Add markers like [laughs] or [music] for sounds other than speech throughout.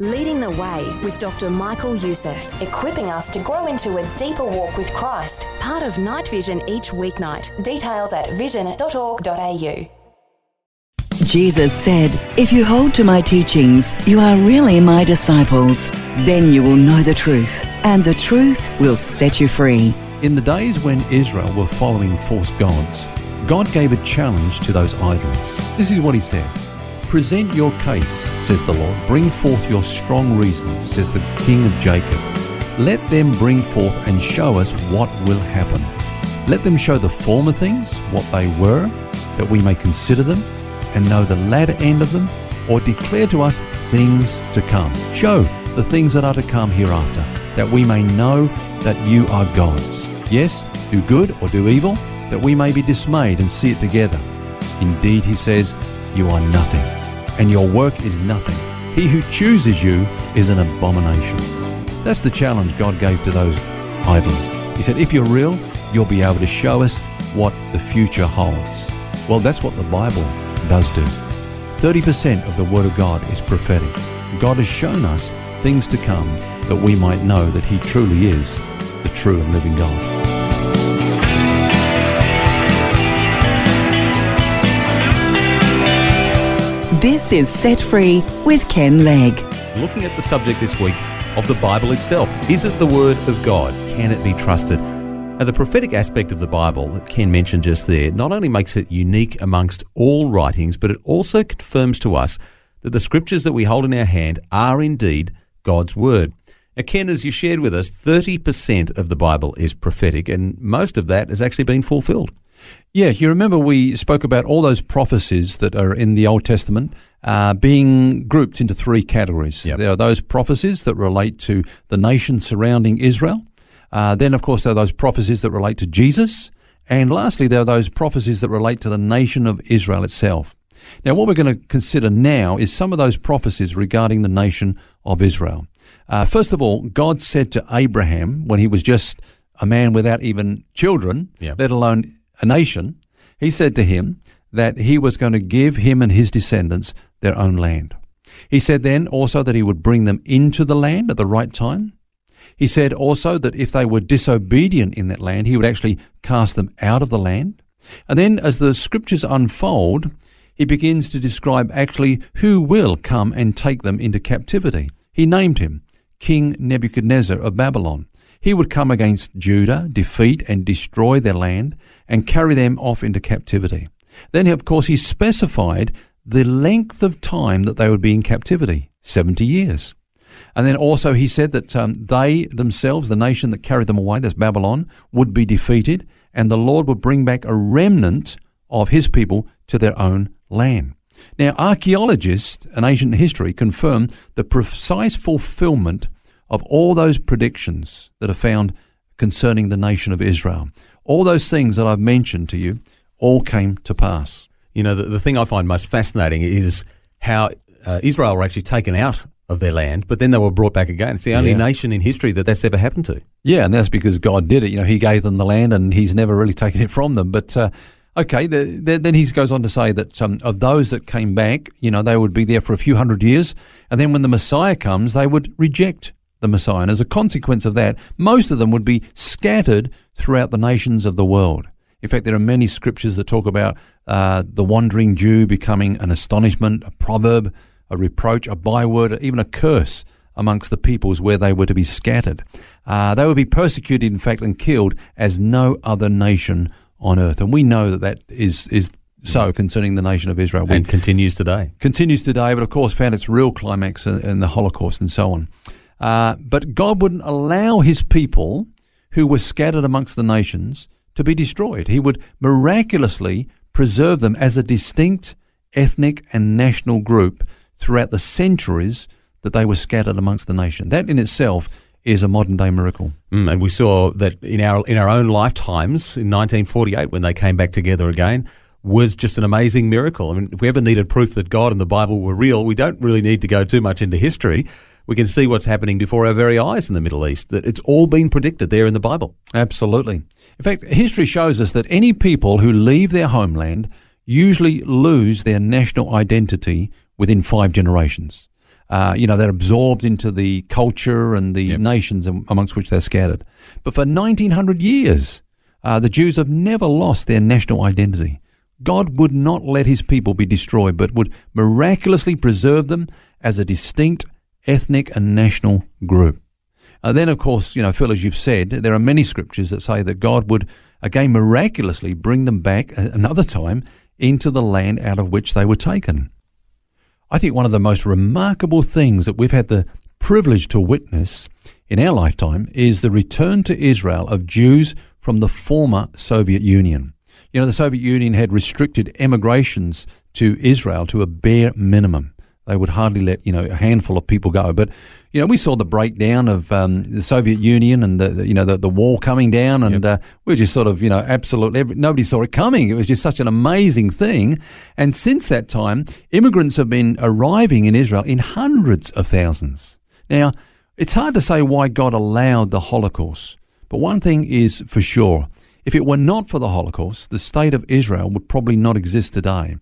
Leading the Way with Dr. Michael Youssef, equipping us to grow into a deeper walk with Christ. Part of Night Vision each weeknight. Details at vision.org.au. Jesus said, If you hold to my teachings, you are really my disciples. Then you will know the truth, and the truth will set you free. In the days when Israel were following false gods, God gave a challenge to those idols. This is what he said. Present your case, says the Lord. Bring forth your strong reasons, says the King of Jacob. Let them bring forth and show us what will happen. Let them show the former things, what they were, that we may consider them and know the latter end of them, or declare to us things to come. Show the things that are to come hereafter, that we may know that you are gods. Yes, do good or do evil, that we may be dismayed and see it together. Indeed, he says, you are nothing and your work is nothing. He who chooses you is an abomination. That's the challenge God gave to those idols. He said, if you're real, you'll be able to show us what the future holds. Well, that's what the Bible does do. 30% of the Word of God is prophetic. God has shown us things to come that we might know that He truly is the true and living God. This is Set Free with Ken Legg. Looking at the subject this week of the Bible itself. Is it the Word of God? Can it be trusted? Now, the prophetic aspect of the Bible that Ken mentioned just there not only makes it unique amongst all writings, but it also confirms to us that the scriptures that we hold in our hand are indeed God's Word. Now, Ken, as you shared with us, 30% of the Bible is prophetic, and most of that has actually been fulfilled. Yeah, you remember we spoke about all those prophecies that are in the Old Testament uh, being grouped into three categories. Yep. There are those prophecies that relate to the nation surrounding Israel. Uh, then, of course, there are those prophecies that relate to Jesus. And lastly, there are those prophecies that relate to the nation of Israel itself. Now, what we're going to consider now is some of those prophecies regarding the nation of Israel. Uh, first of all, God said to Abraham when he was just a man without even children, Yep. let alone a nation, he said to him that he was going to give him and his descendants their own land. He said then also that he would bring them into the land at the right time. He said also that if they were disobedient in that land, he would actually cast them out of the land. And then as the scriptures unfold, he begins to describe actually who will come and take them into captivity. He named him King Nebuchadnezzar of Babylon. He would come against Judah, defeat and destroy their land, and carry them off into captivity. Then, of course, he specified the length of time that they would be in captivity 70 years. And then also he said that um, they themselves, the nation that carried them away, that's Babylon, would be defeated, and the Lord would bring back a remnant of his people to their own land. Now, archaeologists and ancient history confirm the precise fulfillment of all those predictions that are found concerning the nation of Israel. All those things that I've mentioned to you all came to pass. You know, the, the thing I find most fascinating is how uh, Israel were actually taken out of their land, but then they were brought back again. It's the only Yeah. nation in history that that's ever happened to. Yeah, and that's because God did it. You know, He gave them the land, and He's never really taken it from them. But uh, okay, the, the, then He goes on to say that um, of those that came back, you know, they would be there for a few hundred years, and then when the Messiah comes, they would reject the Messiah, and as a consequence of that, most of them would be scattered throughout the nations of the world. In fact, there are many scriptures that talk about uh, the wandering Jew becoming an astonishment, a proverb, a reproach, a byword, even a curse amongst the peoples where they were to be scattered. Uh, they would be persecuted, in fact, and killed as no other nation on earth. And we know that that is, is so concerning the nation of Israel. We- And continues today. continues today, but of course found its real climax in, in the Holocaust and so on. Uh, but God wouldn't allow his people who were scattered amongst the nations to be destroyed. He would miraculously preserve them as a distinct ethnic and national group throughout the centuries that they were scattered amongst the nation. That in itself is a modern day miracle. Mm, and we saw that in our in our own lifetimes in 1948 when they came back together again was just an amazing miracle. I mean, if we ever needed proof that God and the Bible were real, we don't really need to go too much into history. We can see what's happening before our very eyes in the Middle East. That it's all been predicted there in the Bible. Absolutely. In fact, history shows us that any people who leave their homeland usually lose their national identity within five generations. uh, you know, they're absorbed into the culture and the Yep. nations amongst which they're scattered. But for 1900 years, uh, the Jews have never lost their national identity. God would not let his people be destroyed, but would miraculously preserve them as a distinct ethnic and national group. Uh, then, of course, you know, Phil, as you've said, there are many scriptures that say that God would again miraculously bring them back another time into the land out of which they were taken. I think one of the most remarkable things that we've had the privilege to witness in our lifetime is the return to Israel of Jews from the former Soviet Union. You know, the Soviet Union had restricted emigrations to Israel to a bare minimum. They would hardly let, you know, a handful of people go. But, you know, we saw the breakdown of um, the Soviet Union and, the, the- you know, the, the wall coming down. And uh, we were just sort of, you know, absolutely, every, nobody saw it coming. It was just such an amazing thing. And since that time, immigrants have been arriving in Israel in hundreds of thousands. Now, it's hard to say why God allowed the Holocaust. But one thing is for sure. If it were not for the Holocaust, the state of Israel would probably not exist today.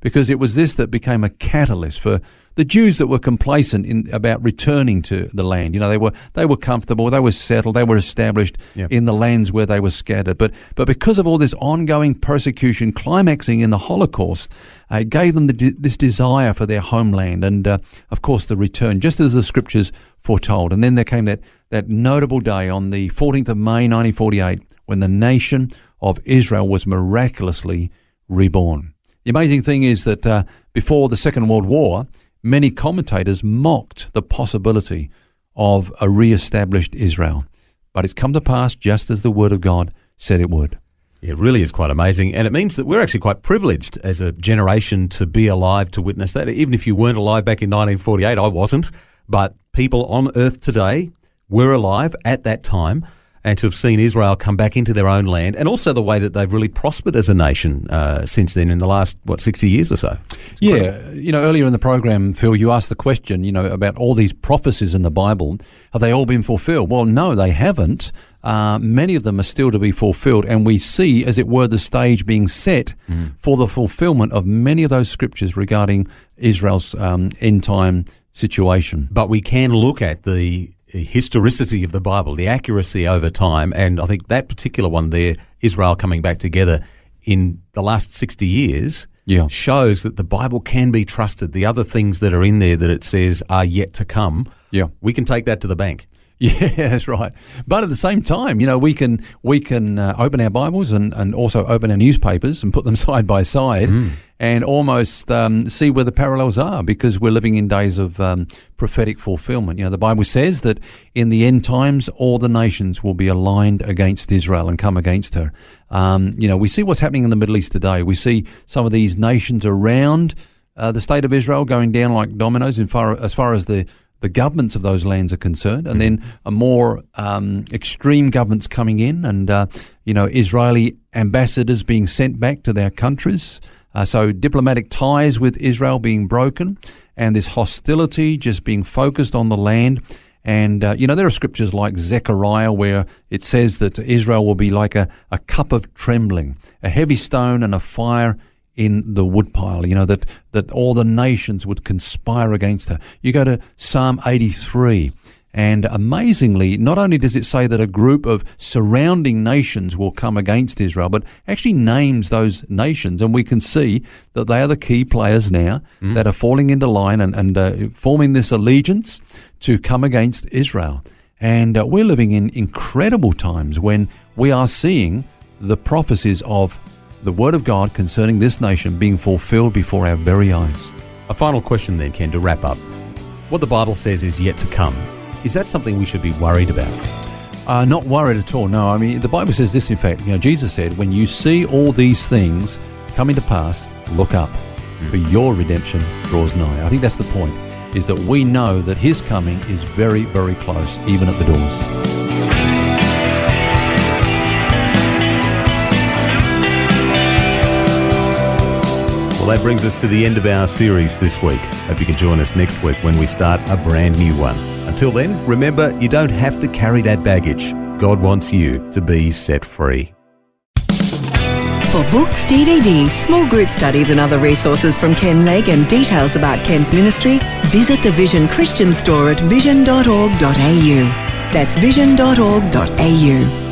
Because it was this that became a catalyst for the Jews that were complacent in about returning to the land. You know, they were they were comfortable, they were settled, they were established Yep. in the lands where they were scattered. But but because of all this ongoing persecution, climaxing in the Holocaust, uh, it gave them the de- this desire for their homeland, and uh, of course the return, just as the scriptures foretold. And then there came that that notable day on the 14th of May, 1948, when the nation of Israel was miraculously reborn. The amazing thing is that uh, before the Second World War, many commentators mocked the possibility of a re-established Israel. But it's come to pass just as the Word of God said it would. It really is quite amazing. And it means that we're actually quite privileged as a generation to be alive to witness that. Even if you weren't alive back in 1948, I wasn't. But people on earth today were alive at that time and to have seen Israel come back into their own land and also the way that they've really prospered as a nation uh, since then in the last, what, 60 years or so. Yeah, you know, earlier in the program, Phil, you asked the question, you know, about all these prophecies in the Bible. Have they all been fulfilled? Well, no, they haven't. Uh, many of them are still to be fulfilled, and we see, as it were, the stage being set for the fulfillment of many of those scriptures regarding Israel's um, end time situation. But we can look at the historicity of the Bible, the accuracy over time, and I think that particular one there, Israel coming back together in the last 60 years, Yeah. shows that the Bible can be trusted. The other things that are in there that it says are yet to come, Yeah. we can take that to the bank. [laughs] Yeah, that's right. But at the same time, you know, we can we can uh, open our Bibles and, and also open our newspapers and put them [laughs] side by side and almost um, see where the parallels are because we're living in days of um, prophetic fulfillment. You know, the Bible says that in the end times, all the nations will be aligned against Israel and come against her. Um, you know, we see what's happening in the Middle East today. We see some of these nations around uh, the state of Israel going down like dominoes in far, as far as the the governments of those lands are concerned, and then a more um, extreme governments coming in, and uh, you know Israeli ambassadors being sent back to their countries. Uh, so diplomatic ties with Israel being broken, and this hostility just being focused on the land. And uh, you know there are scriptures like Zechariah where it says that Israel will be like a, a cup of trembling, a heavy stone and a fire in the woodpile, you know, that, that all the nations would conspire against her. You go to Psalm 83, and amazingly, not only does it say that a group of surrounding nations will come against Israel, but actually names those nations, and we can see that they are the key players now that are falling into line and, and uh, forming this allegiance to come against Israel. And uh, we're living in incredible times when we are seeing the prophecies of the word of God concerning this nation being fulfilled before our very eyes. A final question then, Ken, to wrap up. What the Bible says is yet to come. Is that something we should be worried about? Uh, not worried at all. No, I mean the Bible says this. In fact, you know, Jesus said, "When you see all these things coming to pass, look up, for your redemption draws nigh." I think that's the point. Is that we know that His coming is very, very close, even at the doors. That brings us to the end of our series this week. Hope you can join us next week when we start a brand new one. Until then, remember, you don't have to carry that baggage. God wants you to be set free. For books, DVDs, small group studies and other resources from Ken Legg and details about Ken's ministry, visit the Vision Christian store at vision.org.au. That's vision.org.au.